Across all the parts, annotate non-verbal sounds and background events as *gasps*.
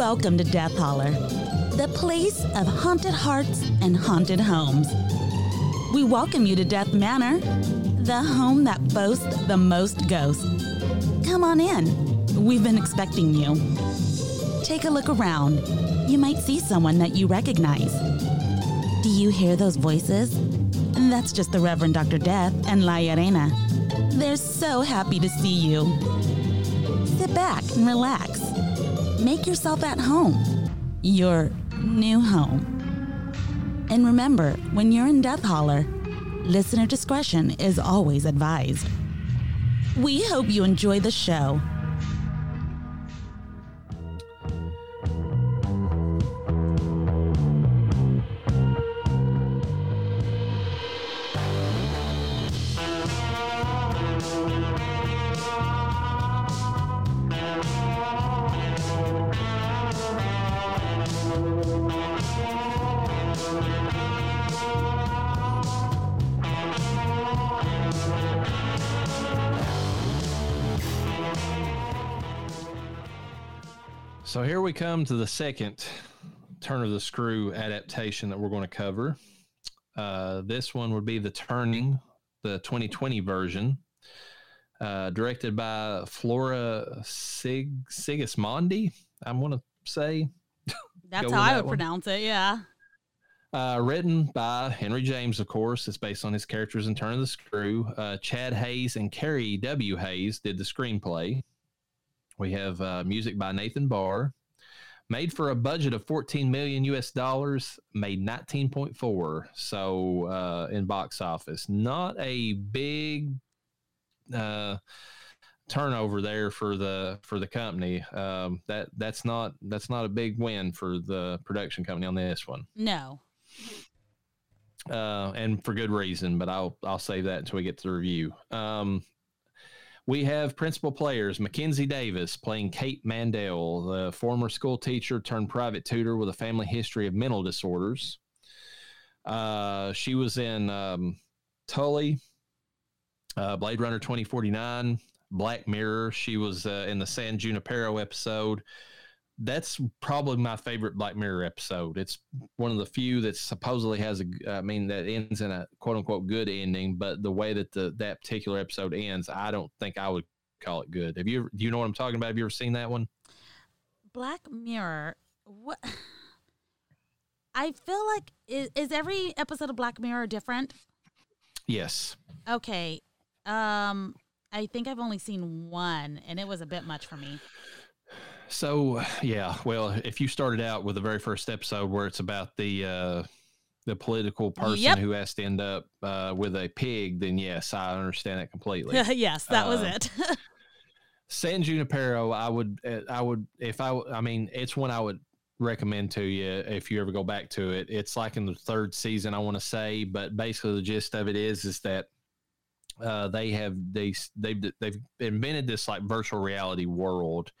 Welcome to Death Holler, the place of haunted hearts and haunted homes. We welcome you to Death Manor, the home that boasts the most ghosts. Come on in. We've been expecting you. Take a look around. You might see someone that you recognize. Do you hear those voices? That's just the Reverend Dr. Death and La Arena. They're so happy to see you. Sit back and relax. Make yourself at home. Your new home. And remember, when you're in Death Holler, listener discretion is always advised. We hope you enjoy the show. So here we come to the second Turn of the Screw adaptation that we're going to cover. Uh, this one would be The Turning, the 2020 version, uh, directed by Flora Sig Sigismondi. I'm going to say. That's how I that would one. pronounce it, yeah. Uh, written by Henry James, of course. It's based on his characters in Turn of the Screw. Uh, Chad Hayes and Carey W. Hayes did the screenplay. We have uh, music by Nathan Barr. Made for a budget of 14 million US dollars, made 19.4. So uh, in box office, not a big uh, turnover there for the for the company. Um, that that's not that's not a big win for the production company on this one No. uh, and for good reason. But I'll I'll save that until we get to the review. Um, we have principal players Mackenzie Davis playing Kate Mandell, the former school teacher turned private tutor with a family history of mental disorders. Uh, she was in um, Tully, uh, Blade Runner 2049, Black Mirror. She was uh, in the San Junipero episode that's probably my favorite Black Mirror episode. It's one of the few that supposedly has a, I mean, that ends in a quote unquote good ending, but the way that the that particular episode ends, I don't think I would call it good. Have you? Do you know what I'm talking about? Have you ever seen that one? Black Mirror. What? I feel like is, is every episode of Black Mirror different? Yes. Okay. Um I think I've only seen one and it was a bit much for me. So yeah, well, if you started out with the very first episode where it's about the uh, the political person Yep. who has to end up uh, with a pig, then yes, I understand that completely. *laughs* yes, that was Uh, it. *laughs* San Junipero, I would, uh, I would, if I, I mean, it's one I would recommend to you if you ever go back to it. It's like in the third season, I want to say, but basically the gist of it is, is that uh, they have these, they've, they've invented this like virtual reality world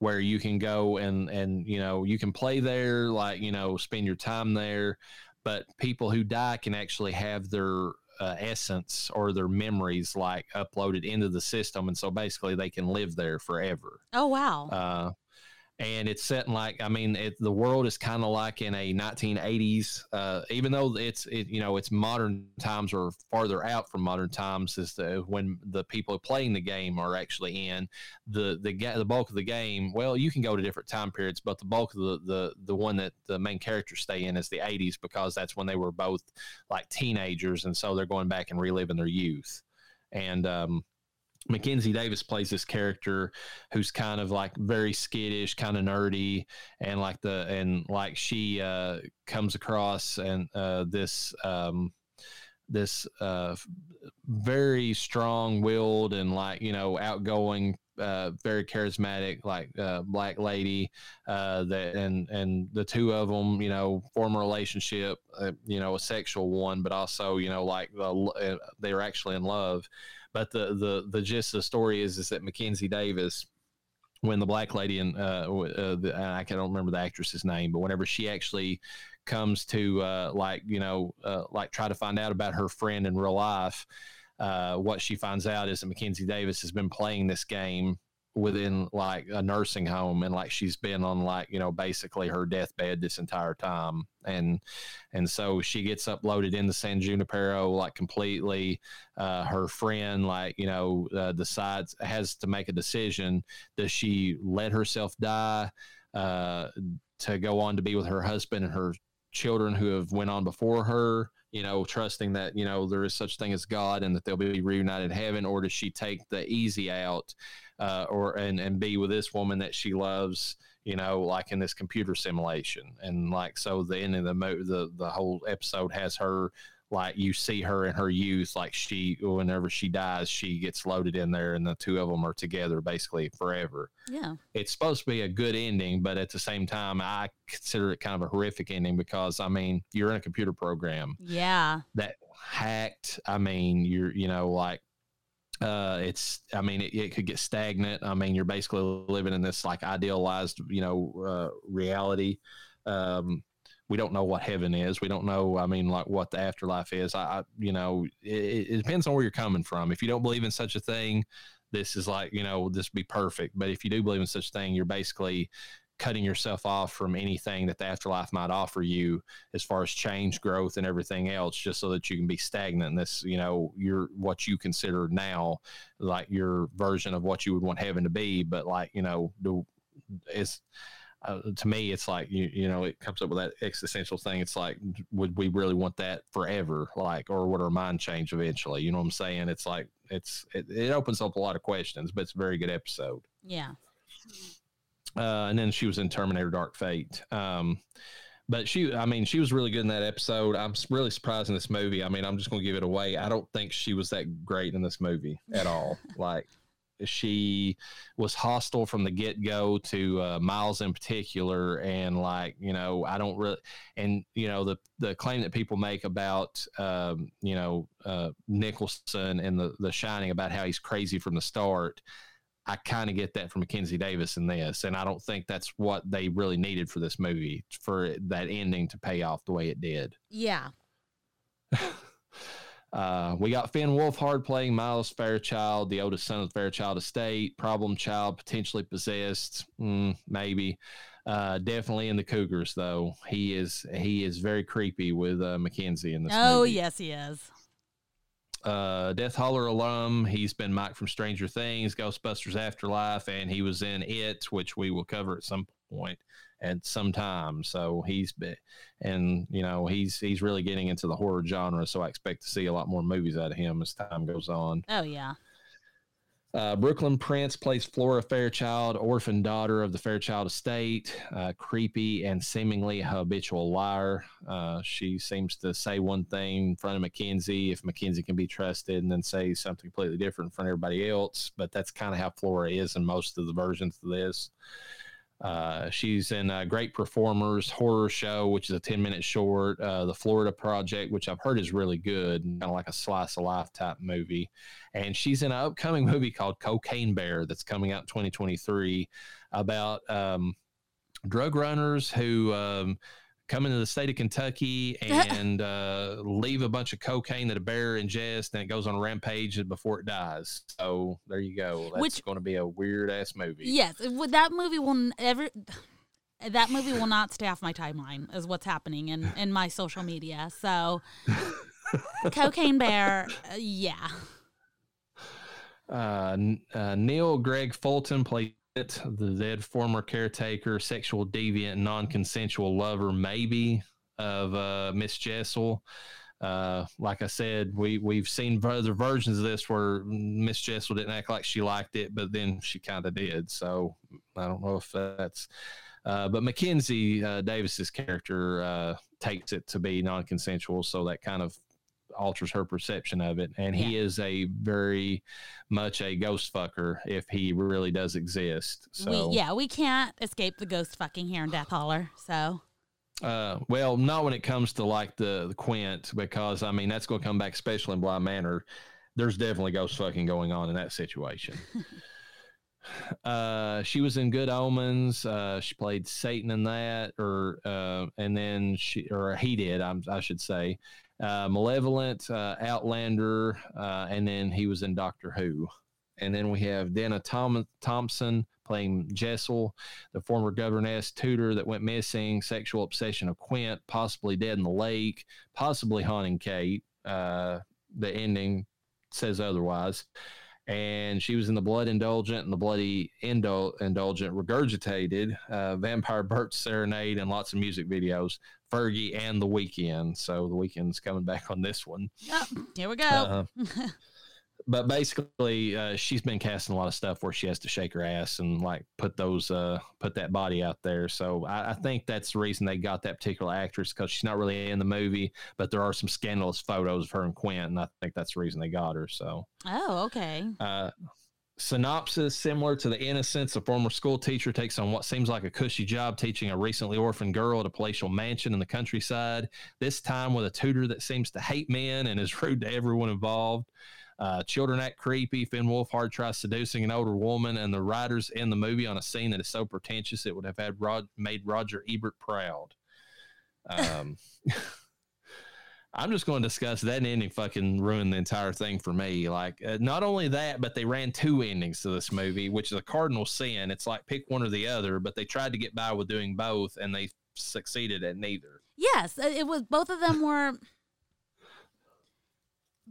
where you can go and, and, you know, you can play there, like, you know, spend your time there, but people who die can actually have their uh, essence or their memories like uploaded into the system. And so basically they can live there forever. Oh wow. uh, and it's set in like i mean it, the world is kind of like in a 1980s uh, even though it's it, you know it's modern times or farther out from modern times is the, when the people playing the game are actually in. The the the bulk of the game well you can go to different time periods but the bulk of the the, the one that the main characters stay in is the 80s because that's when they were both like teenagers and so they're going back and reliving their youth. And um Mackenzie Davis plays this character who's kind of like very skittish, kind of nerdy, and like the and like she uh, comes across and uh, this um, this uh, very strong-willed and like you know outgoing, uh, very charismatic like uh, black lady uh, that and and the two of them you know form a relationship, uh, you know a sexual one, but also you know like the, uh, they're actually in love. But the the the gist of the story is is that Mackenzie Davis when the black lady and uh, uh, the, I can't remember the actress's name, but whenever she actually comes to uh, like you know uh, like try to find out about her friend in real life, uh, what she finds out is that Mackenzie Davis has been playing this game within like a nursing home and like she's been on like you know basically her deathbed this entire time. And and so she gets uploaded into san junipero like completely uh, her friend like you know uh, decides has to make a decision. Does she let herself die uh, to go on to be with her husband and her children who have went on before her you know, trusting that, you know, there is such thing as God and that they'll be reunited in heaven, or does she take the easy out uh, or and, and be with this woman that she loves, you know, like in this computer simulation? And like so the end of the mo- the the whole episode has her like you see her in her youth like she whenever she dies she gets loaded in there and the two of them are together basically forever. Yeah. It's supposed to be a good ending but at the same time i consider it kind of a horrific ending because i mean you're in a computer program yeah. that hacked i mean you're you know like uh it's i mean it, it could get stagnant i mean you're basically living in this like idealized you know uh reality um we don't know what heaven is. We don't know, I mean, like what the afterlife is. I, I you know, it, it, depends on where you're coming from. If you don't believe in such a thing, this is like, you know, this be perfect. But if you do believe in such a thing, you're basically cutting yourself off from anything that the afterlife might offer you as far as change, growth, and everything else, just so that you can be stagnant. And this, you know, you're what you consider now, like your version of what you would want heaven to be. But like, you know, the, it's, uh, to me, it's like you you know it comes up with that existential thing. It's like, would we really want that forever? Like, or would our mind change eventually? You know what I'm saying? It's like it's it, it opens up a lot of questions, but it's a very good episode. Yeah. Uh, and then she was in Terminator Dark Fate. Um, but she, I mean, she was really good in that episode. I'm really surprised in this movie. I mean, I'm just going to give it away. I don't think she was that great in this movie at all. *laughs* like, she was hostile from the get go to uh, Miles in particular, and like you know, I don't really, and you know, the the claim that people make about um, you know uh, Nicholson and the the Shining about how he's crazy from the start. I kind of get that from Mackenzie Davis in this, and I don't think that's what they really needed for this movie for that ending to pay off the way it did. Yeah. *laughs* Uh, we got Finn Wolfhard playing Miles Fairchild, the oldest son of the Fairchild Estate, problem child, potentially possessed, mm, maybe. Uh, definitely in the Cougars, though. He is he is very creepy with uh, Mackenzie in this. Oh movie. yes, he is. Uh, Death Holler alum. He's been Mike from Stranger Things, Ghostbusters Afterlife, and he was in It, which we will cover at some point at some time. So he's been, and you know, he's he's really getting into the horror genre. So I expect to see a lot more movies out of him as time goes on. Oh yeah. Uh, Brooklynn Prince plays Flora Fairchild, orphan daughter of the Fairchild estate, uh, creepy and seemingly habitual liar. Uh, she seems to say one thing in front of Mackenzie if Mackenzie can be trusted, and then say something completely different in front of everybody else. But that's kind of how Flora is in most of the versions of this. Uh, she's in uh, Great Performers Horror Show, which is a 10 minute short. Uh, the Florida Project, which I've heard is really good, kind of like a slice of life type movie. And she's in an upcoming *laughs* movie called Cocaine Bear that's coming out in 2023 about um, drug runners who um, come into the state of Kentucky *laughs* and uh, leave a bunch of cocaine that a bear ingests, and it goes on a rampage before it dies. So there you go. That's Which- going to be a weird ass movie. Yes, that movie will ever. *sighs* That movie will not stay off my timeline, is what's happening in, *laughs* in my social media. So, *laughs* Cocaine Bear, uh, yeah. Uh, uh, Niall Greig Fulton plays the dead former caretaker, sexual deviant, non-consensual lover, maybe of uh, Miss Jessel. Uh, like I said, we we've seen other versions of this where Miss Jessel didn't act like she liked it, but then she kind of did. So I don't know if that's. Uh, but Mackenzie uh, Davis's character uh, takes it to be non-consensual, so that kind of alters her perception of it. And he is a very much a ghost fucker if he really does exist. So We, yeah, we can't escape the ghost fucking here in Death Holler. So, Uh, well, not when it comes to like the, the Quint, because I mean that's going to come back, especially in Bly Manor. There's definitely ghost fucking going on in that situation. *laughs* uh, she was in Good Omens. Uh, she played Satan in that, or uh, and then she or he did. I'm, I should say, uh, Malevolent, uh, Outlander, uh, and then he was in Doctor Who and then we have Denna Thomsen playing Jessel, the former governess tutor that went missing, sexual obsession of Quint, possibly dead in the lake, possibly haunting Kate. Uh, the ending says otherwise. And she was in the Blood Indulgent and the Bloody Indul- Indulgent Regurgitated, uh, Vampire Burt Serenade, and lots of music videos. Fergie and The Weeknd. So The Weeknd's coming back on this one. Oh, here we go. Uh, *laughs* but basically, uh, she's been casting a lot of stuff where she has to shake her ass and like put those, uh, put that body out there. So I, I think that's the reason they got that particular actress because she's not really in the movie, but there are some scandalous photos of her and Quint, and I think that's the reason they got her. So oh, okay. uh, synopsis similar to the innocents a former school teacher takes on what seems like a cushy job teaching a recently orphaned girl at a palatial mansion in the countryside this time with a tutor that seems to hate men and is *laughs* rude to everyone involved. Uh, children act creepy. Finn wolfhard tries seducing an older woman and the writers in the movie on a scene that is so pretentious it would have had Rod- made roger ebert proud. Um, *laughs* I'm just going to discuss that ending fucking ruined the entire thing for me. Like, uh, not only that, but they ran two endings to this movie, which is a cardinal sin. It's like pick one or the other, but they tried to get by with doing both and they succeeded at neither. Yes, uh, it was both of them were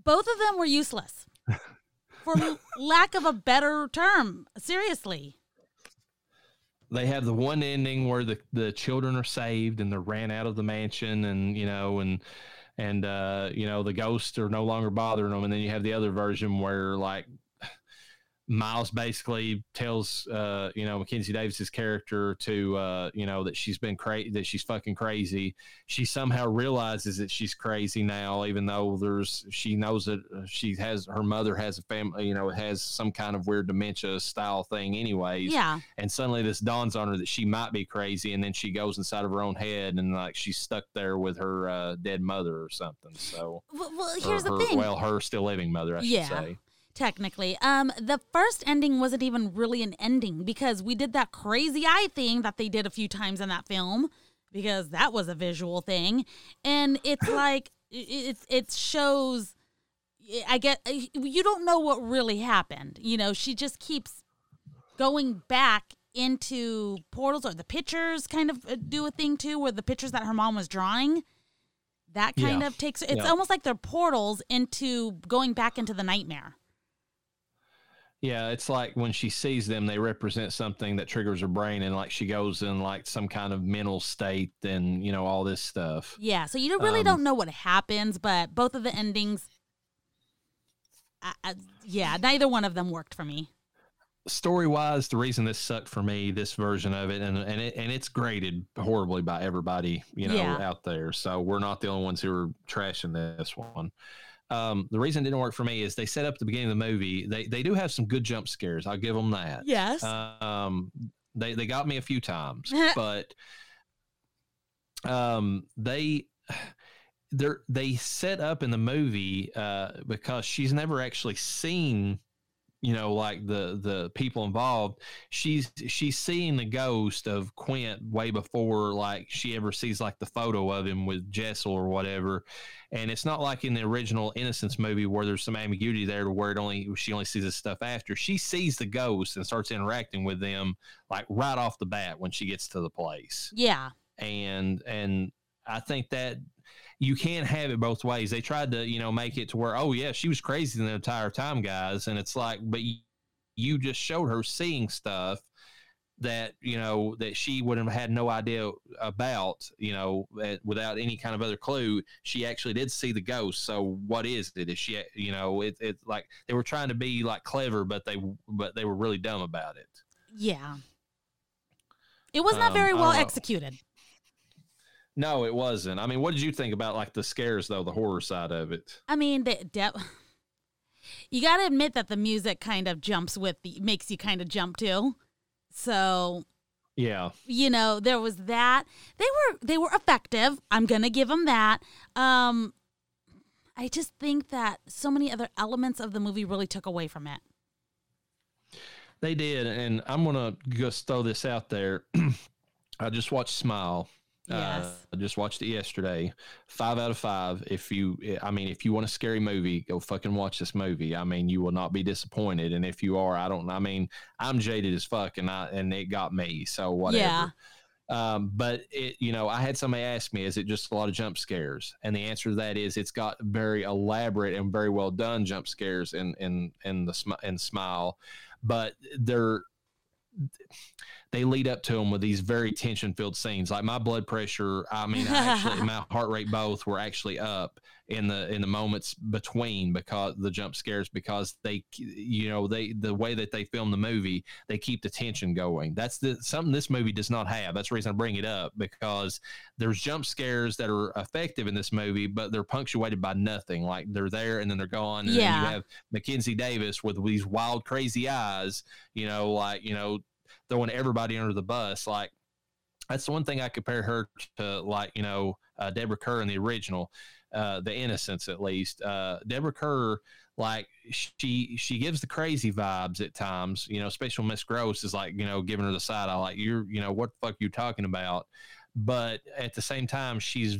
both of them were useless. For *laughs* lack of a better term. Seriously. They have the one ending where the, the children are saved and they're ran out of the mansion and, you know, and, and, uh, you know, the ghosts are no longer bothering them. And then you have the other version where, like, Miles basically tells, uh, you know, Mackenzie Davis's character to, uh, you know, that she's been crazy, that she's fucking crazy. She somehow realizes that she's crazy now, even though there's, she knows that uh, she has, her mother has a family, you know, has some kind of weird dementia style thing, anyways. Yeah. And suddenly this dawns on her that she might be crazy. And then she goes inside of her own head and like she's stuck there with her uh, dead mother or something. So, Well, well here's or the her- thing. Well, her still living mother, I should Yeah. say. Technically. Um, the first ending wasn't even really an ending because we did that crazy eye thing that they did a few times in that film because that was a visual thing, and it's *coughs* like it it, it shows. I get you don't know what really happened. You know, she just keeps going back into portals or the pictures kind of uh, do a thing too where the pictures that her mom was drawing that kind Yeah. of takes it's Yeah. almost like they're portals into going back into the nightmare Yeah, it's like when she sees them, they represent something that triggers her brain, and like she goes in like some kind of mental state, and you know all this stuff. Yeah, so you really Um, don't know what happens, but both of the endings, I, I, yeah, neither one of them worked for me. Story wise, the reason this sucked for me, this version of it, and and it and it's graded horribly by everybody, you know, Yeah. out there. So we're not the only ones who are trashing this one. Um, the reason it didn't work for me is they set up the beginning of the movie. They they do have some good jump scares. I'll give them that. Yes. Um, they they got me a few times, *laughs* but um, they they they set up in the movie uh, because she's never actually seen you know like the the people involved she's she's seeing the ghost of quint way before like she ever sees like the photo of him with jessel or whatever. And it's not like in the original innocents movie where there's some ambiguity there to where it only she only sees this stuff after. She sees the ghost and starts interacting with them like right off the bat when she gets to the place. Yeah. and and I think that you can't have it both ways. They tried to you know make it to where oh yeah she was crazy the entire time, guys, and it's like but you, you just showed her seeing stuff that you know that she would have had no idea about you know eh, without any kind of other clue she actually did see the ghost so what is it is she you know it, it's like they were trying to be like clever but they but they were really dumb about it Yeah. It was not Um, very well executed. No it wasn't. I mean what did you think about like the scares though the horror side of it? I mean, the, de- you got to admit that the music kind of jumps with the makes you kind of jump too. So yeah. you know there was that. They were they were effective. I'm gonna give them that. Um i just think that so many other elements of the movie really took away from it. They did, and I'm gonna just throw this out there. *clears throat* I just watched Smile, Yes. Uh, I just watched it yesterday. Five out of five. If you, I mean, if you want a scary movie, go fucking watch this movie. I mean, you will not be disappointed. And if you are, I don't. I mean, I'm jaded as fuck, and I and it got me. So whatever. Yeah. Um, but it, you know, I had somebody ask me, is it just a lot of jump scares? And the answer to that is, it's got very elaborate and very well done jump scares in in in the sm- in Smile, but they're they lead up to them with these very tension filled scenes. Like my blood pressure, I mean, I actually *laughs* my heart rate both were actually up in the in the moments between because the jump scares because they you know they the way that they film the movie they keep the tension going. That's the something this movie does not have. That's the reason I bring it up because there's jump scares that are effective in this movie, but they're punctuated by nothing. Like they're there and then they're gone. And then Yeah. you have Mackenzie Davis with these wild, crazy eyes. You know, like you know throwing everybody under the bus. Like that's the one thing I compare her to, like you know, uh, Deborah Kerr in the original, uh, The Innocents at least. Uh, Deborah Kerr, like she she gives the crazy vibes at times. You know, especially when Miss Gross is like you know giving her the side eye, like you're you know what the fuck you talking about. But at the same time, she's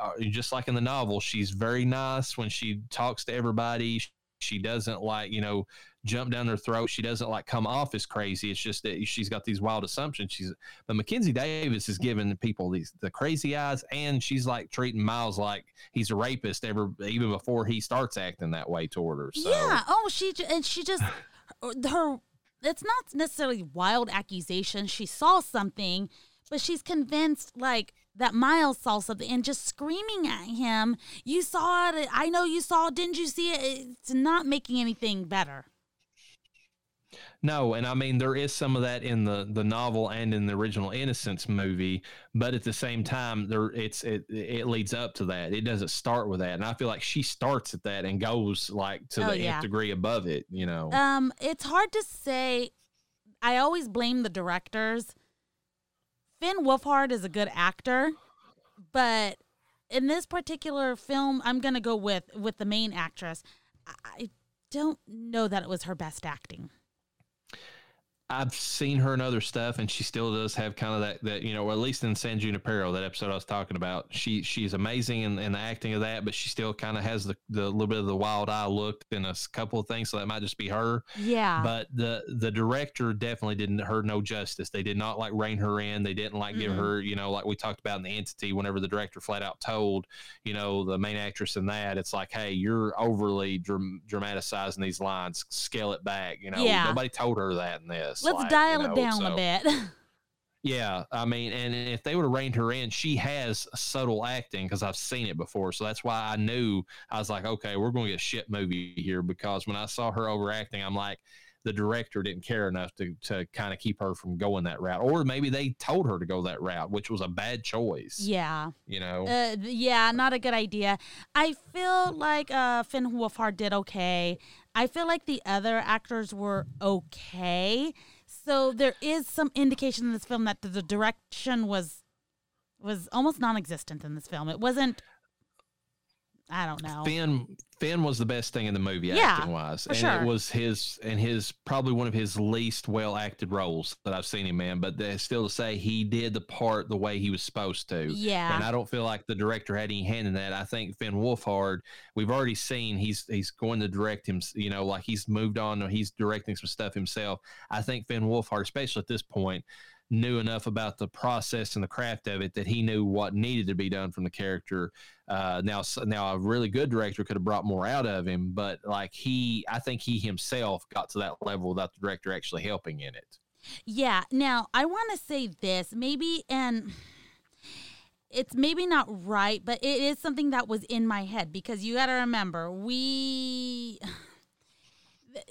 uh, just like in the novel. She's very nice when she talks to everybody. She doesn't like you know jump down their throat. She doesn't like come off as crazy. It's just that she's got these wild assumptions. She's but Mackenzie Davis is giving people these the crazy eyes, and she's like treating Miles like he's a rapist ever even before he starts acting that way toward her. So Yeah. Oh, she and she just her. It's not necessarily wild accusation. She saw something, but she's convinced like that Miles saw something and just screaming at him. You saw it. I know you saw it. Didn't you see it? It's not making anything better. No, and I mean there is some of that in the the novel and in the original Innocents movie, but at the same time, there it's it it leads up to that. It doesn't start with that, and I feel like she starts at that and goes like to Oh, the yeah. nth degree above it. You know, Um, it's hard to say. I always blame the directors. Finn Wolfhard is a good actor, but in this particular film, I'm gonna go with with the main actress. I- I don't know that it was her best acting. I've seen her in other stuff, and she still does have kind of that that you know, or at least in San Junipero, that episode I was talking about. She she's amazing in, in the acting of that, but she still kind of has the the little bit of the wild eye look in a couple of things, so that might just be her. Yeah, But the the director definitely didn't her no justice. They did not like rein her in. They didn't like give Mm-mm. her, you know, like we talked about in the entity. Whenever the director flat out told, you know, the main actress in that, it's like, hey, you're overly dram- dramatizing these lines. Scale it back. You know, Yeah. nobody told her that in this. Let's dial you know, it down so- a bit. Yeah, I mean, and if they would have reined her in, she has subtle acting because I've seen it before. So that's why I knew I was like, okay, we're going to get a shit movie here because when I saw her overacting, I'm like, the director didn't care enough to to kind of keep her from going that route, or maybe they told her to go that route, which was a bad choice. yeah, You know, uh, yeah, not a good idea. I feel like uh, Finn Wolfhard did okay. I feel like the other actors were okay. So there is some indication in this film that the, the direction was was almost non-existent in this film. It wasn't. I don't know. Finn Finn was the best thing in the movie Yeah, acting wise, and sure. it was his and his probably one of his least well acted roles that I've seen him in. But still to say he did the part the way he was supposed to. Yeah. and I don't feel like the director had any hand in that. I think Finn Wolfhard, we've already seen he's he's going to direct him. You know, like he's moved on. or He's directing some stuff himself. I think Finn Wolfhard, especially at this point, knew enough about the process and the craft of it that he knew what needed to be done from the character. Uh, now, now a really good director could have brought more out of him, but like he, I think he himself got to that level without the director actually helping in it. Yeah. Now, I want to say this, maybe, and it's maybe not right, but it is something that was in my head because you got to remember, we, *sighs* the,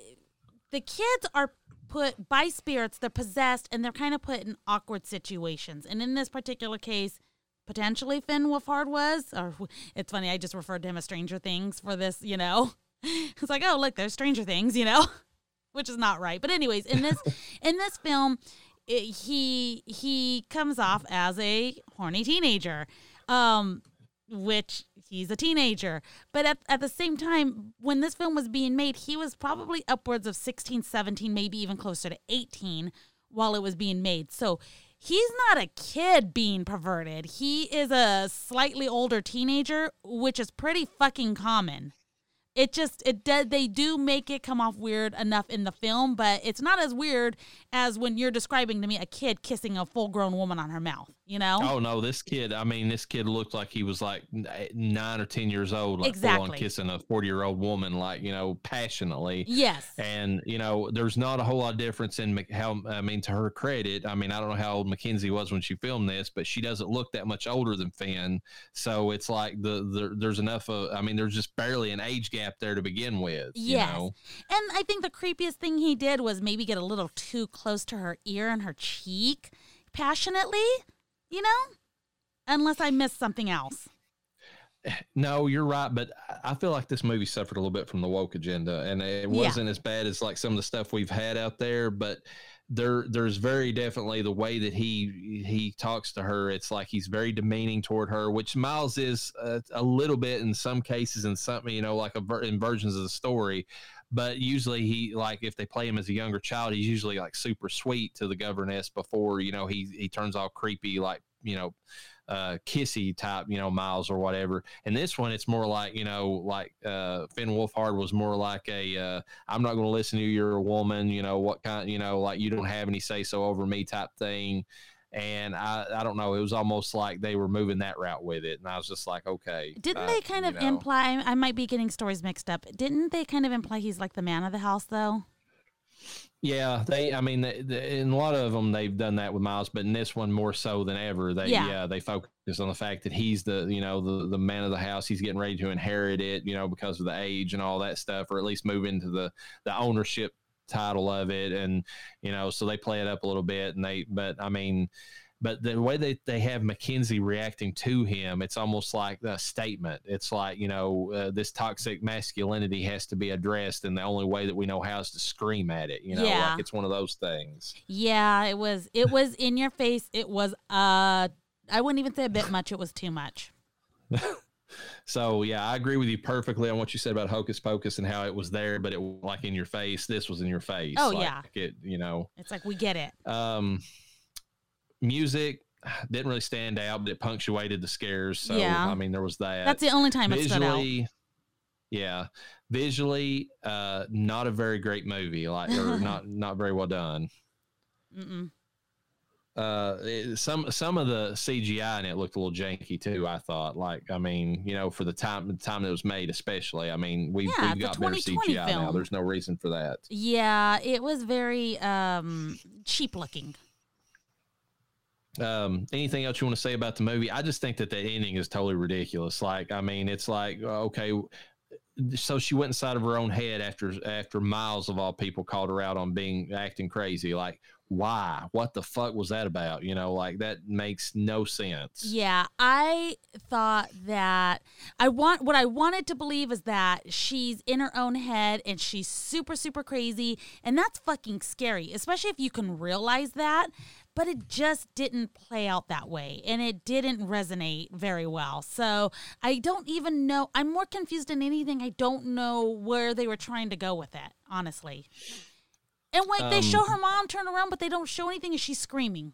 the kids are put by spirits, they're possessed, and they're kind of put in awkward situations. And in this particular case, potentially Finn Wolfhard was, or it's funny, I just referred to him as Stranger Things for this, you know. *laughs* It's like, oh, look, there's Stranger Things, you know. *laughs* which is not right. But anyways, in this *laughs* in this film, it, he he comes off as a horny teenager, um, which he's a teenager. But at, at the same time, when this film was being made, he was probably upwards of 16, 17, maybe even closer to 18 while it was being made. So he's not a kid being perverted. He is a slightly older teenager, which is pretty fucking common it just it does they do make it come off weird enough in the film but it's not as weird as when you're describing to me a kid kissing a full grown woman on her mouth you know oh no this kid i mean this kid looked like he was like eh, nine or ten years old like exactly kissing a 40 year old woman like you know passionately yes and you know there's not a whole lot of difference in how i mean to her credit i mean i don't know how old mackenzie was when she filmed this but she doesn't look that much older than finn so it's like the, the there's enough of i mean there's just barely an age gap gap there to begin with. Yes. You know? And I think the creepiest thing he did was maybe get a little too close to her ear and her cheek passionately, you know? Unless I missed something else. No, you're right, but I feel like this movie suffered a little bit from the woke agenda, and it wasn't yeah. as bad as like some of the stuff we've had out there. But there there's very definitely the way that he he talks to her it's like he's very demeaning toward her which miles is a, a little bit in some cases in some you know like a, in versions of the story but usually he like if they play him as a younger child he's usually like super sweet to the governess before you know he he turns all creepy like you know uh, kissy type, you know, Miles or whatever. And this one, it's more like, you know, like uh, Finn Wolfhard was more like a, uh, I'm not going to listen to you, you're a woman, you know, what kind, you know, like you don't have any say so over me type thing. And I, I don't know, it was almost like they were moving that route with it. And I was just like, okay. Didn't they kind of know. imply, I might be getting stories mixed up. Didn't they kind of imply he's like the man of the house though? Yeah, they. I mean, they, they, in a lot of them, they've done that with Miles, but in this one more so than ever, they yeah, yeah they focus on the fact that he's the you know the the man of the house. He's getting ready to inherit it, you know, because of the age and all that stuff, or at least move into the the ownership title of it, and you know, so they play it up a little bit, and they. But I mean, but the way they, they have Mackenzie reacting to him, it's almost like a statement. It's like, you know, uh, this toxic masculinity has to be addressed, and the only way that we know how is to scream at it. You know, yeah. like it's one of those things. Yeah, it was. It was in your face. It was. Uh, I wouldn't even say a bit much. It was too much. *laughs* so yeah, I agree with you perfectly on what you said about Hocus Pocus and how it was there, but it like in your face. This was in your face. Oh like yeah, it. You know, it's like we get it. Um music didn't really stand out, but it punctuated the scares. So yeah. I mean, there was that. That's the only time Visually, it stood out. Yeah, visually, uh, not a very great movie. Like, or *laughs* not not very well done. Mm-mm. Uh, it, some some of the CGI in it looked a little janky too. I thought, like, I mean, you know, for the time the time it was made, especially. I mean, we yeah, we've got better CGI film. now. There's no reason for that. Yeah, it was very um cheap looking. Um, anything else you want to say about the movie? I just think that the ending is totally ridiculous. Like, I mean, it's like, okay, so she went inside of her own head after after Miles of all people called her out on being acting crazy. Like, why? What the fuck was that about? You know, like that makes no sense. Yeah, I thought that I want what I wanted to believe is that she's in her own head and she's super super crazy, and that's fucking scary, especially if you can realize that but it just didn't play out that way and it didn't resonate very well. So I don't even know. I'm more confused than anything. I don't know where they were trying to go with it, honestly. And wait, um, they show her mom turn around, but they don't show anything and she's screaming.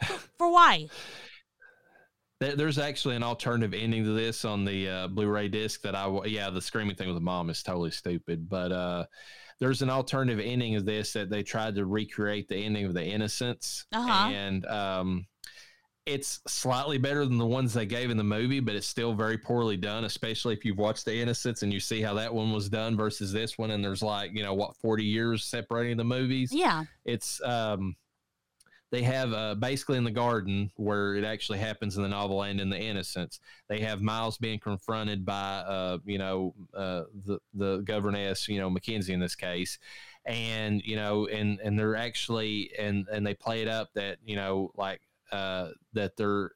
*sighs* For why? There's actually an alternative ending to this on the uh, Blu-ray disc that I yeah the screaming thing with the mom is totally stupid, but uh, there's an alternative ending of this that they tried to recreate the ending of the Innocents, uh-huh. and um, it's slightly better than the ones they gave in the movie, but it's still very poorly done. Especially if you've watched the Innocents and you see how that one was done versus this one, and there's like you know what 40 years separating the movies. Yeah, it's um, they have uh, basically in the garden where it actually happens in the novel and in the innocents they have miles being confronted by uh, you know uh, the the governess you know mackenzie in this case and you know and and they're actually and and they play it up that you know like uh that they're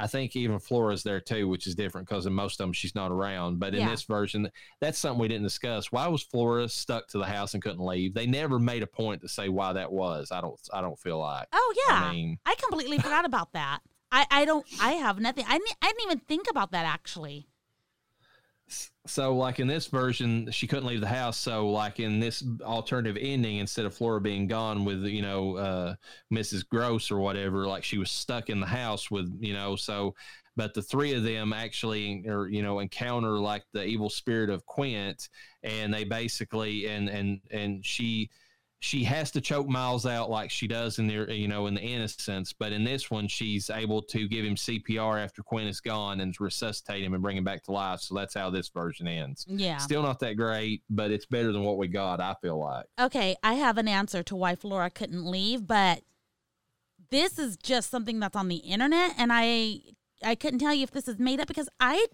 I think even Flora's there too, which is different because in most of them she's not around. But in yeah. this version, that's something we didn't discuss. Why was Flora stuck to the house and couldn't leave? They never made a point to say why that was. I don't. I don't feel like. Oh yeah, I, mean, I completely forgot about that. I, I don't. I have nothing. I I didn't even think about that actually. So, like in this version, she couldn't leave the house. So, like in this alternative ending, instead of Flora being gone with you know uh, Mrs. Gross or whatever, like she was stuck in the house with you know. So, but the three of them actually, or you know, encounter like the evil spirit of Quint, and they basically and and and she she has to choke Miles out like she does in the you know in the Innocents, but in this one she's able to give him CPR after Quint is gone and resuscitate him and bring him back to life. So that's how this version ends. Yeah. Still not that great, but it's better than what we got. I feel like. Okay, I have an answer to why Flora couldn't leave, but this is just something that's on the internet, and I I couldn't tell you if this is made up because I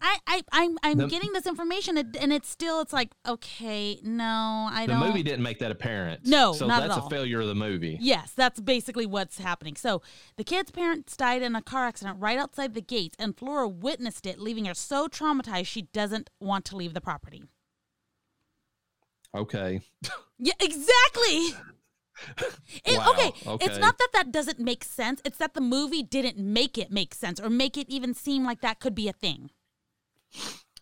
I, I I'm I'm the, getting this information and it's still it's like okay no I the don't. The movie didn't make that apparent. No, so not that's at all. a failure of the movie. Yes, that's basically what's happening. So the kid's parents died in a car accident right outside the gates, and Flora witnessed it, leaving her so traumatized she doesn't want to leave the property. Okay. Yeah, exactly. *laughs* It, wow. okay. okay, it's not that that doesn't make sense. It's that the movie didn't make it make sense or make it even seem like that could be a thing.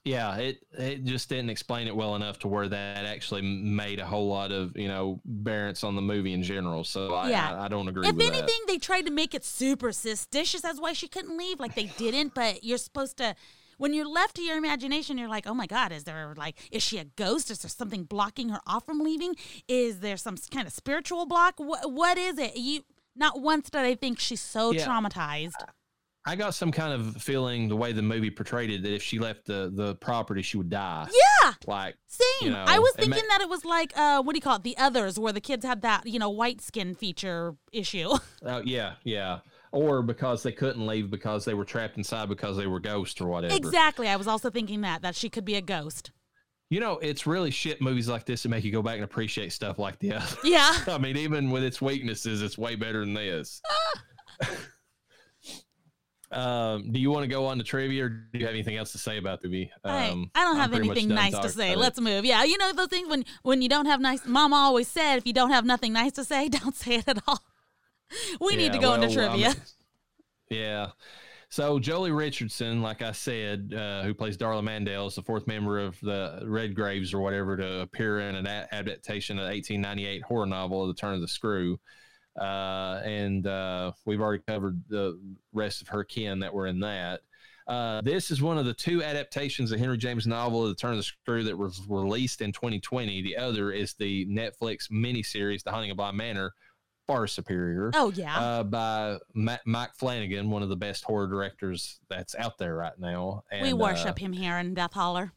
Yeah, it it just didn't explain it well enough to where that actually made a whole lot of you know bearance on the movie in general. So I, yeah. I, I don't agree. With that. If anything, that. they tried to make it super suspicious. That's why she couldn't leave. Like they didn't, but you're supposed to. When you're left to your imagination, you're like, oh my God, is there like, is she a ghost? Is there something blocking her off from leaving? Is there some kind of spiritual block? What, what is it? You not once did I think she's so Yeah. traumatized. I got some kind of feeling the way the movie portrayed it that if she left the the property, she would die. Yeah, Like same. You know, I was ma- thinking that it was like, uh, what do you call it? The others, where the kids had that, you know, white skin feature issue. *laughs* Oh yeah, yeah. Or because they couldn't leave because they were trapped inside because they were ghosts or whatever. exactly. I was also thinking that that she could be a ghost. You know, it's really shit movies like this that make you go back and appreciate stuff like the other. Yeah. *laughs* I mean, even with its weaknesses, it's way better than this. *laughs* um, do you want to go on to trivia, or do you have anything else to say about the movie? I- Um, I, don't have anything nice to say. Let's move. Yeah, you know those things when when you don't have nice. Mama always said, if you don't have nothing nice to say, *laughs* don't say it at all. We need to Yeah, go into well, I trivia. yeah. So Joely Richardson, like I said, uh, who plays Darla Mandell, is the fourth member of the Redgraves or whatever to appear in an a- adaptation of the 1898 horror novel, The Turn of the Screw. Uh, and uh, we've already covered the rest of her kin that were in that. Uh, this is one of the two adaptations of Henry James' novel, The Turn of the Screw, that was released in 2020. The other is the Netflix miniseries, The Haunting of Bly Manor, far superior oh yeah. uh, by Ma- Mike Flanagan, one of the best horror directors that's out there right now. And, we worship uh, him here in Death Holler.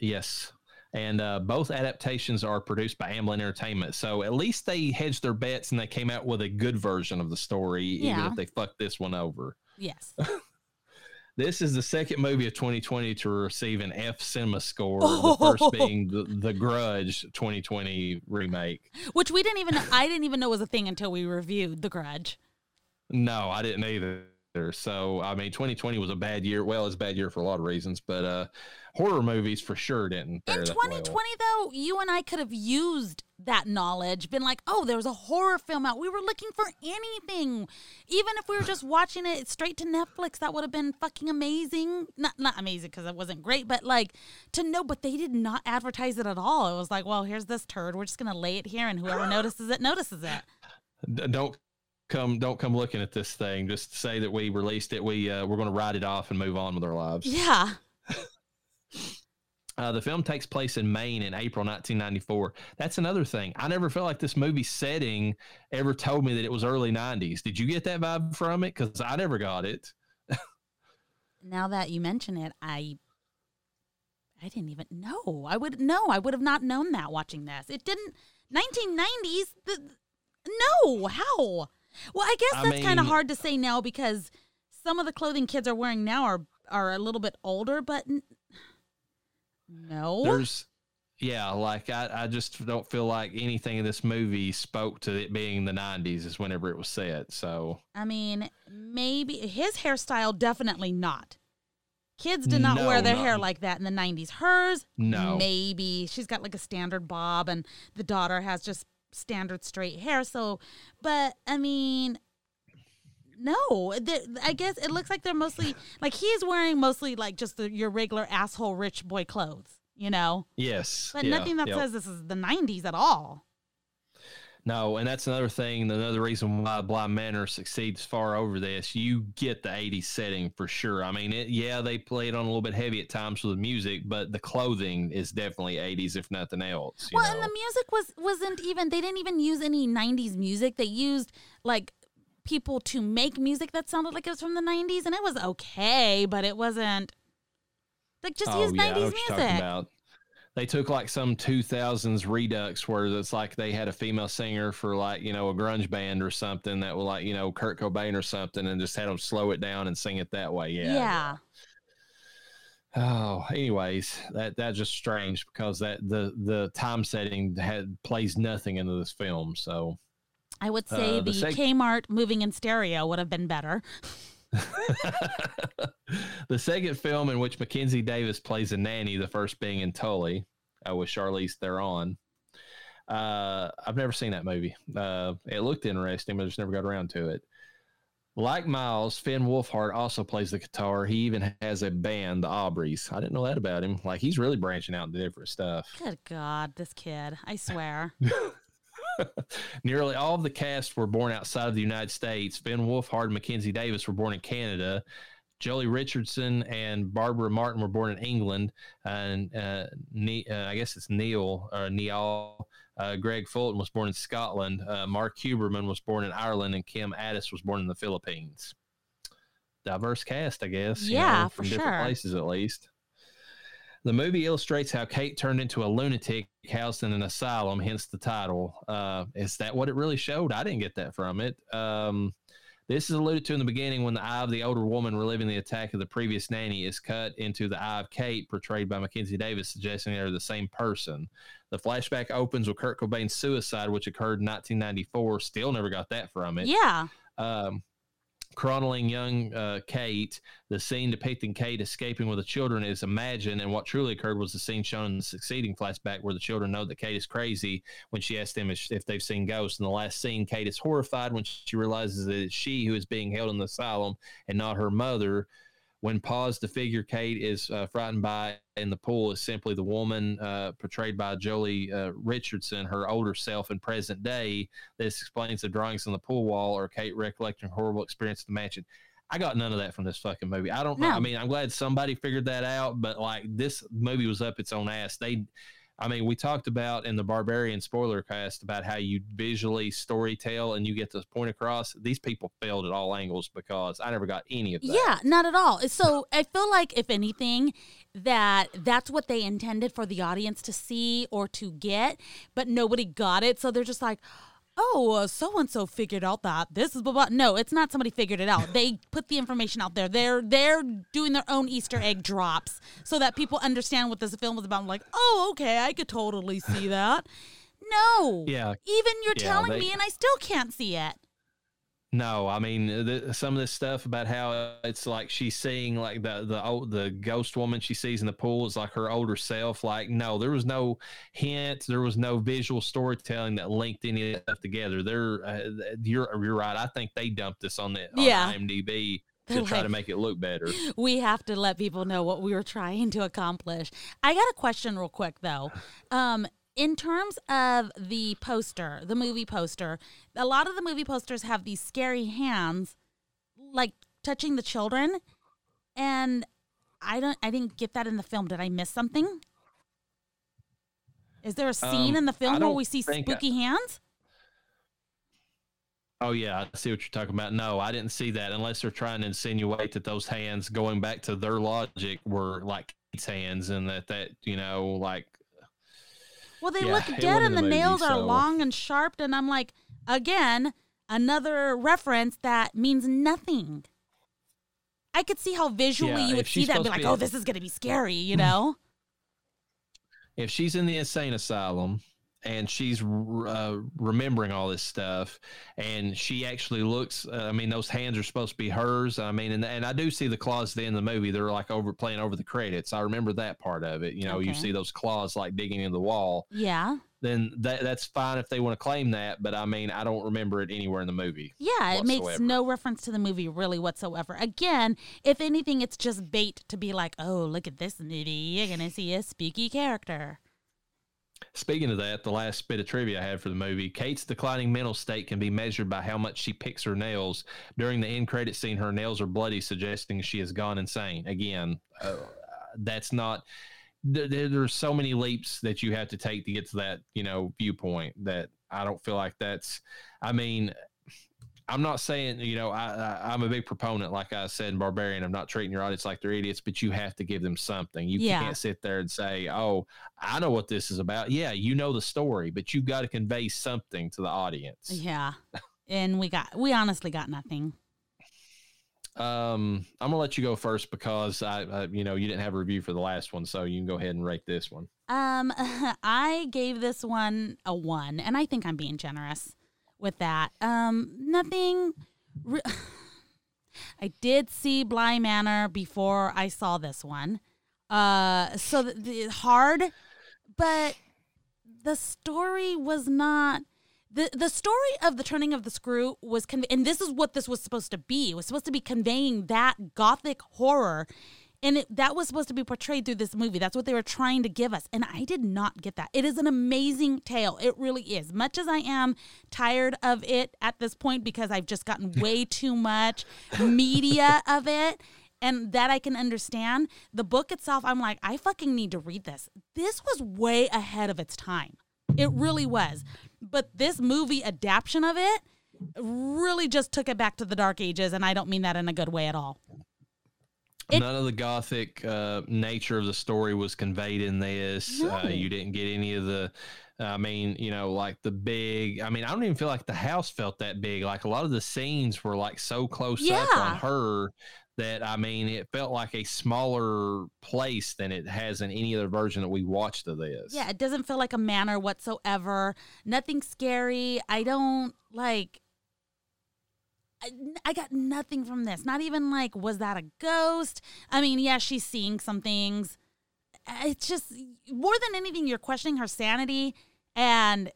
yes. And uh, both adaptations are produced by Amblin Entertainment. So at least they hedged their bets and they came out with a good version of the story, even if they fucked this one over. Yes. *laughs* This is the second movie of 2020 to receive an F CinemaScore, the first being the, the Grudge 2020 remake. Which we didn't even. I didn't even know was a thing until we reviewed The Grudge. No, I didn't either. So I mean, 2020 was a bad year. Well, it's a bad year for a lot of reasons, but uh, horror movies for sure didn't. In that 2020, well. though, you and I could have used that knowledge, been like, oh, there was a horror film out. We were looking for anything. Even if we were just watching it straight to Netflix, that would have been fucking amazing. Not not amazing because it wasn't great, but like to know, but they did not advertise it at all. It was like, well, here's this turd. We're just going to lay it here, and whoever *gasps* notices it, notices it. D- don't come, don't come looking at this thing. Just say that we released it. We uh, we're going to write it off and move on with our lives. Yeah. *laughs* Uh, the film takes place in Maine in April 1994. That's another thing. I never felt like this movie setting ever told me that it was early 90s. Did you get that vibe from it? Because I never got it. *laughs* Now that you mention it, I. I didn't even know. I would no. I would have not known that watching this. It didn't. 1990s. The, no. How? Well, I guess I that's kind of hard to say now because some of the clothing kids are wearing now are are a little bit older, but n- no. There's, yeah, like I, I just don't feel like anything in this movie spoke to it being the 90s is whenever it was set. So I mean, maybe his hairstyle definitely not. Kids did not No, wear their no. hair like that in the 90s. Hers, No. maybe. She's got like a standard bob, and the daughter has just standard straight hair. So, but I mean, No, I guess it looks like they're mostly like he's wearing mostly like just the, your regular asshole rich boy clothes, you know? Yes. But yeah, nothing that yep. says this is the 90s at all. No, and that's another thing. Another reason why Bly Manor succeeds far over this. You get the '80s setting for sure. I mean, it, yeah, they played on a little bit heavy at times with the music, but the clothing is definitely '80s, if nothing else. well, know? and the music was wasn't even. They didn't even use any '90s music. They used like people to make music that sounded like it was from the 90s and it was okay but it wasn't like just oh, use yeah, 90s music they took like some 2000s redux where it's like they had a female singer for like you know a grunge band or something that was like you know kurt cobain or something and just had them slow it down and sing it that way. Yeah. Yeah. Oh anyways that that's just strange because that the the time setting had plays nothing into this film so I would say uh, the, the seg- Kmart moving in stereo would have been better. *laughs* *laughs* the second film in which Mackenzie Davis plays a nanny, the first being in Tully, uh, with Charlize Theron. Uh, I've never seen that movie. Uh, it looked interesting, but I just never got around to it. Like Miles, Finn Wolfhard also plays the guitar. He even has a band, the Aubreys. I didn't know that about him. Like he's really branching out into different stuff. Good God, this kid! I swear. *laughs* *laughs* Nearly all of the cast were born outside of the United States. Ben Wolfhard and Mackenzie Davis were born in Canada. Joely Richardson and Barbara Marten were born in England, and uh, ne- uh, I guess it's Neil or Neil. Uh, Greig Fulton was born in Scotland. Uh, Mark Huberman was born in Ireland, and Kim Adis was born in the Philippines. Diverse cast, I guess. Yeah, know, from different sure. places at least. The movie illustrates how Kate turned into a lunatic housed in an asylum, hence the title. Uh, is that what it really showed? I didn't get that from it. Um, this is alluded to in the beginning when the eye of the older woman reliving the attack of the previous nanny is cut into the eye of Kate, portrayed by Mackenzie Davis, suggesting they're the same person. The flashback opens with Kurt Cobain's suicide, which occurred in 1994. Still never got that from it. Yeah. Um, chronicling young uh, Kate. The scene depicting Kate escaping with the children is imagined, and what truly occurred was the scene shown in the succeeding flashback where the children know that Kate is crazy when she asks them if, they've seen ghosts. In the last scene, Kate is horrified when she realizes that it's she who is being held in the asylum and not her mother. When paused, the figure Kate is uh, frightened by in the pool is simply the woman uh, portrayed by Joely uh, Richardson, her older self in present day. This explains the drawings on the pool wall or Kate recollecting horrible experience at the mansion. I got none of that from this fucking movie. I don't know. I mean, I'm glad somebody figured that out, but like this movie was up its own ass. They I mean, we talked about in the Barbarian spoiler cast about how you visually story tell and you get this point across. These people failed at all angles because I never got any of that. Yeah, not at all. So I feel like, if anything, that that's what they intended for the audience to see or to get, but nobody got it. So they're just like, oh, so and so figured out that this is blah blah. No, it's not somebody figured it out. They *laughs* put the information out there. They're they're doing their own Easter egg drops so that people understand what this film is about. I'm like, oh, okay, I could totally see that. No, yeah, even you're yeah, telling they, me, and I still can't see it. No, I mean the, some of this stuff about how it's like she's seeing like the the old the ghost woman she sees in the pool is like her older self. Like no, there was no hint, there was no visual storytelling that linked any of that stuff together. There, uh, you're you're right. I think they dumped this on the on yeah. IMDb to like, try to make it look better. We have to let people know what we were trying to accomplish. I got a question real quick though. *sighs* Um, in terms of the poster, the movie poster, a lot of the movie posters have these scary hands like touching the children and I don't I didn't get that in the film. Did I miss something? Is there a scene um, in the film where we see spooky I, hands? Oh yeah, I see what you're talking about. No, I didn't see that unless they're trying to insinuate that those hands going back to their logic were like hands and that that, you know, like well, they yeah, look dead, and the, nails so. are long and sharp, and I'm like, again, another reference that means nothing. I could see how visually yeah, you would see that and be like, "Oh, this is going to be scary," you know. *laughs* If she's in the insane asylum and she's uh, remembering all this stuff and she actually looks uh, i mean those hands are supposed to be hers i mean and, and i do see the claws at the end of the movie they're like over playing over the credits i remember that part of it you know okay. you see those claws like digging in the wall yeah then that that's fine if they want to claim that. But I mean, I don't remember it anywhere in the movie. Yeah, it makes no reference to the movie really whatsoever. Again, if anything, it's just bait to be like, oh, look at this movie. You're gonna see a spooky character. Speaking of that, the last bit of trivia I had for the movie, Kate's declining mental state can be measured by how much she picks her nails. During the end credit scene, her nails are bloody, suggesting she has gone insane. Again, uh, that's not. There, there's so many leaps that you have to take to get to that, you know, viewpoint that I don't feel like that's. I mean, I'm not saying, you know, I, I, am a big proponent, like I said in Barbarian. I'm not treating your audience like they're idiots, but you have to give them something. You yeah. can't sit there and say, oh, I know what this is about. Yeah, you know the story, but you've got to convey something to the audience. Yeah. and we got, we honestly got nothing. Um, I'm gonna let you go first because I, I, you know, you didn't have a review for the last one, so you can go ahead and rate this one. Um, *laughs* I gave this one a one, and I think I'm being generous with that. Um, nothing. Re- *sighs* I did see Bly Manor before I saw this one. Uh, so the, the hard, but the story was not the the story of the turning of the screw was and this is what this was supposed to be. It was supposed to be conveying that gothic horror and it, that was supposed to be portrayed through this movie. That's what they were trying to give us. And I did not get that. It is an amazing tale. It really is. Much as I am tired of it at this point because I've just gotten *laughs* way too much media of it and that I can understand. The book itself, I'm like, I fucking need to read this. This was way ahead of its time. It really was. But this movie adaptation of it really just took it back to the dark ages. And I don't mean that in a good way at all. It, None of the gothic uh, nature of the story was conveyed in this. No. Uh, you didn't get any of the. I mean, you know, like the big. I mean, I don't even feel like the house felt that big. Like a lot of the scenes were like so close yeah. up on her that I mean, it felt like a smaller place than it has in any other version that we watched of this. Yeah, it doesn't feel like a manor whatsoever. Nothing scary. I don't like. I, got nothing from this. Not even like, was that a ghost? I mean, yeah, she's seeing some things. It's just more than anything, you're questioning her sanity, and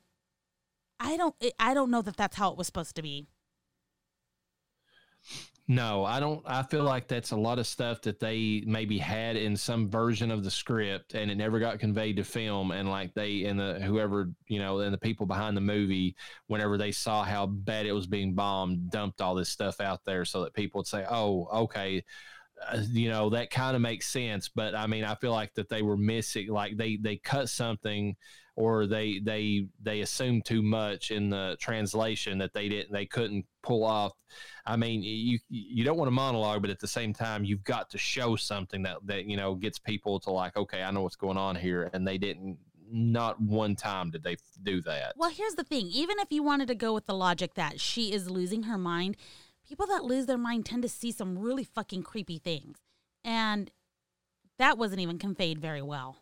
I don't, I don't know that that's how it was supposed to be. No, I don't. I feel like that's a lot of stuff that they maybe had in some version of the script, and it never got conveyed to film. And like they and the whoever you know and the people behind the movie, whenever they saw how bad it was being bombed, dumped all this stuff out there so that people would say, "Oh, okay." Uh, you know that kind of makes sense but i mean i feel like that they were missing like they they cut something or they they they assumed too much in the translation that they didn't they couldn't pull off. I mean, you you don't want a monologue, but at the same time, you've got to show something that that you know gets people to like, okay, I know what's going on here, and they didn't. Not one time did they do that. Well, here's the thing: even if you wanted to go with the logic that she is losing her mind, people that lose their mind tend to see some really fucking creepy things, and that wasn't even conveyed very well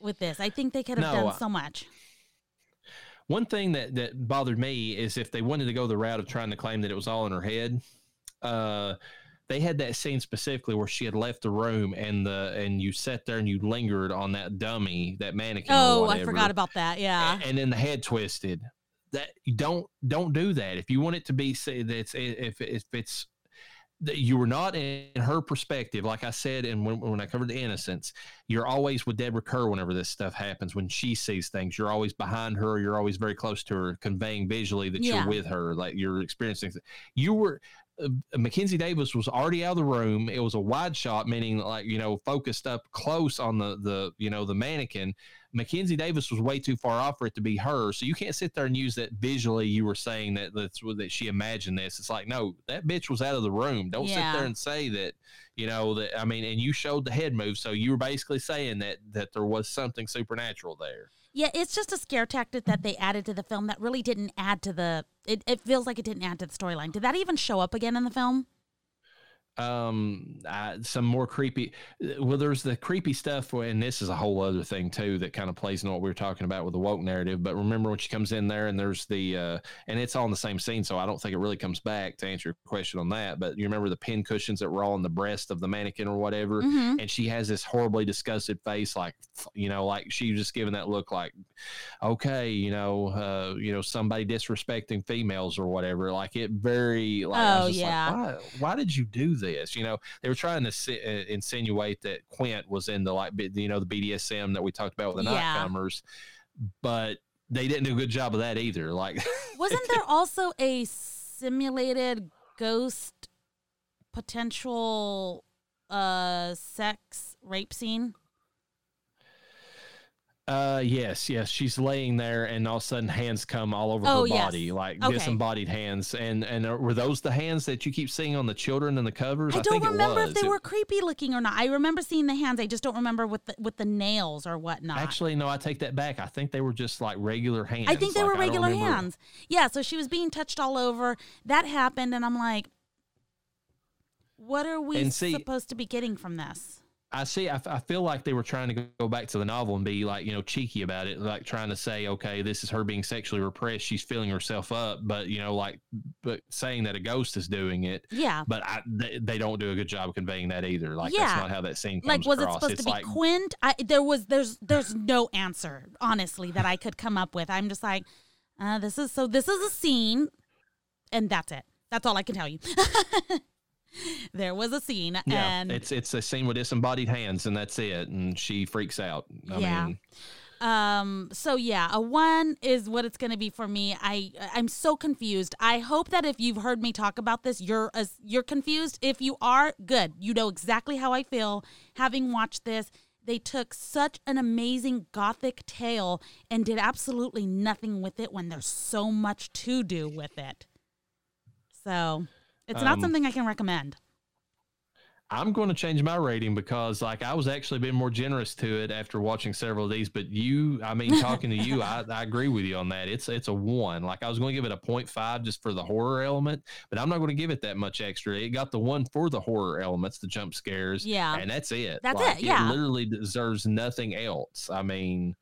with this. I think they could have no, done so much. One thing that that bothered me is if they wanted to go the route of trying to claim that it was all in her head. Uh, they had that scene specifically where she had left the room and the and you sat there and you lingered on that dummy, that mannequin. Oh, I forgot about that. Yeah. And, and then the head twisted. That don't don't do that. If you want it to be say that's if if it's you were not in her perspective. Like I said, and when, when I covered the Innocents, you're always with Deborah Kerr whenever this stuff happens. When she sees things, you're always behind her. You're always very close to her, conveying visually that yeah. you're with her, like you're experiencing. You were uh, Mackenzie Davis was already out of the room. It was a wide shot, meaning like you know focused up close on the the you know the mannequin. Mackenzie Davis was way too far off for it to be her. So you can't sit there and use that visually. You were saying that that's that she imagined this. It's like, no, that bitch was out of the room. Don't yeah. sit there and say that, you know, that I mean, and you showed the head move. So you were basically saying that that there was something supernatural there. Yeah, it's just a scare tactic that they added to the film that really didn't add to the it, it feels like it didn't add to the storyline. Did that even show up again in the film? Um uh, some more creepy well there's the creepy stuff and this is a whole other thing too that kind of plays into what we were talking about with the woke narrative but remember when she comes in there and there's the uh and it's all in the same scene so i don't think it really comes back to answer your question on that but you remember the pin cushions that were all on the breast of the mannequin or whatever Mhm. and she has this horribly disgusted face like you know like she was just giving that look like okay you know uh you know somebody disrespecting females or whatever like it very like I Oh, yeah. like, why, why did you do this you know they were trying to si- uh, insinuate that quint was in the like you know the bdsm that we talked about with the Yeah. nightcomers but they didn't do a good job of that either like *laughs* Wasn't there also a simulated ghost potential uh sex rape scene? Uh, yes, yes. She's laying there, and all of a sudden, hands come all over Oh, her yes. body, like Okay. disembodied hands. And and uh, were those the hands that you keep seeing on the children and the covers? I don't remember if they It- were creepy looking or not. I remember seeing the hands. I just don't remember with the with the nails or whatnot. Actually, no. I take that back. I think they were just like regular hands. I think they Like, were regular hands. Yeah, so she was being touched all over. That happened, and I'm like, what are we see- supposed to be getting from this? I see. I, f- I feel like they were trying to go back to the novel and be like, you know, cheeky about it, like trying to say, okay, this is her being sexually repressed. She's filling herself up, but you know, like, but saying that a ghost is doing it. Yeah. But I, they, they don't do a good job of conveying that either. Like Yeah. that's not how that scene comes Like, was it across. supposed it's to be like, Quint? I, there was, there's, there's no answer, honestly, that I could come up with. I'm just like, uh, this is so. This is a scene, and that's it. That's all I can tell you. *laughs* *laughs* there was a scene, Yeah, and it's it's a scene with disembodied hands, and that's it. And she freaks out. I Yeah. mean, Um. So yeah, a one is what it's going to be for me. I I'm so confused. I hope that if you've heard me talk about this, you're as you're confused. If you are, good. You know exactly how I feel having watched this. They took such an amazing gothic tale and did absolutely nothing with it when there's so much to do with it. So it's not Um, something I can recommend. I'm going to change my rating because, like, I was actually being more generous to it after watching several of these. But you, I mean, talking to you, I, *laughs* I agree with you on that. It's it's a one. Like, I was going to give it a 0.5 just for the horror element, but I'm not going to give it that much extra. It got the one for the horror elements, the jump scares, Yeah. and that's it. That's Like, it, yeah. literally deserves nothing else. I mean.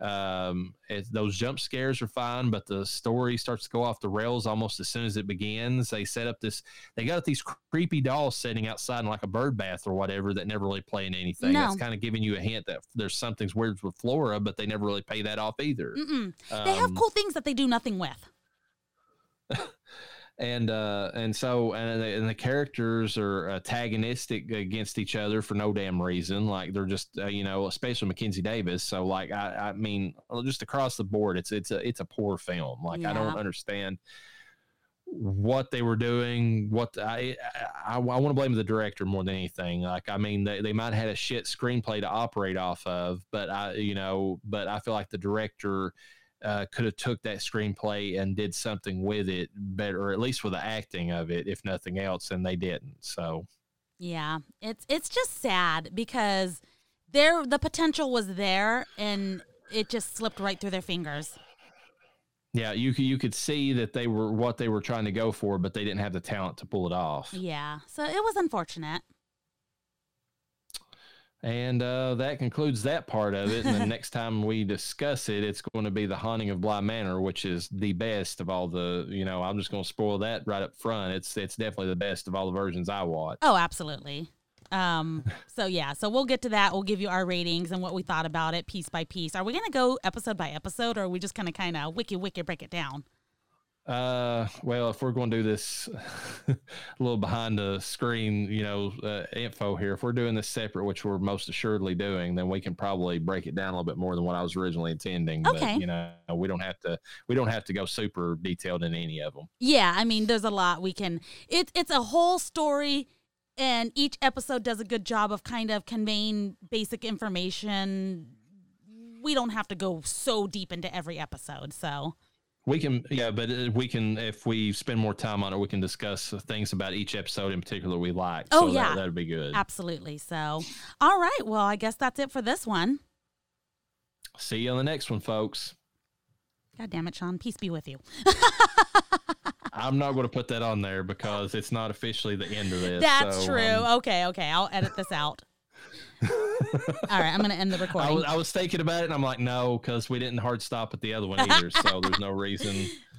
Um, it, those jump scares are fine, but the story starts to go off the rails almost as soon as it begins. They set up this they got these creepy dolls sitting outside in like a bird bath or whatever that never really play in anything. No. That's kind of giving you a hint that there's something's weird with Flora, but they never really pay that off either. Mm-mm. They have Um, cool things that they do nothing with. *laughs* and uh and so and the, and the characters are antagonistic against each other for no damn reason. Like they're just uh, you know especially Mackenzie Davis. So like I I mean just across the board it's it's a it's a poor film. Like I don't understand what they were doing what I I, I want to blame the director more than anything. Like I mean they, they might have had a shit screenplay to operate off of but I you know but I feel like the director uh, could have took that screenplay and did something with it better, or at least with the acting of it, if nothing else, and they didn't. So Yeah, it's it's just sad because there the potential was there and it just slipped right through their fingers. yeah, you you could see that they were what they were trying to go for, but they didn't have the talent to pull it off. Yeah, so it was unfortunate. And uh, that concludes that part of it. And the *laughs* next time we discuss it, it's going to be the haunting of Bly Manor, which is the best of all the. You know, I'm just going to spoil that right up front. It's it's definitely the best of all the versions I watched. Oh, absolutely. Um, *laughs* so yeah, so we'll get to that. We'll give you our ratings and what we thought about it piece by piece. Are we gonna go episode by episode or are we just gonna kind of wiki wiki break it down? Uh, well, if we're going to do this *laughs* a little behind the screen, you know, uh, info here, if we're doing this separate, which we're most assuredly doing, then we can probably break it down a little bit more than what I was originally intending. Okay. But, you know, we don't have to, we don't have to go super detailed in any of them. Yeah, I mean, there's a lot we can. It's it's a whole story, and each episode does a good job of kind of conveying basic information. We don't have to go so deep into every episode, so We can, yeah, but uh, we can, if we spend more time on it, we can discuss things about each episode in particular we like. Oh, so yeah. That, that'd be good. absolutely. So, all right. Well, I guess that's it for this one. See you on the next one, folks. God damn it, Sean. Peace be with you. *laughs* I'm not going to put that on there because it's not officially the end of this. That's so, true. um, okay, okay. I'll edit this out. All right, I'm going to end the recording. *laughs* I was, I was thinking about it and I'm like, no, because we didn't hard stop at the other one either. so there's no reason. *laughs*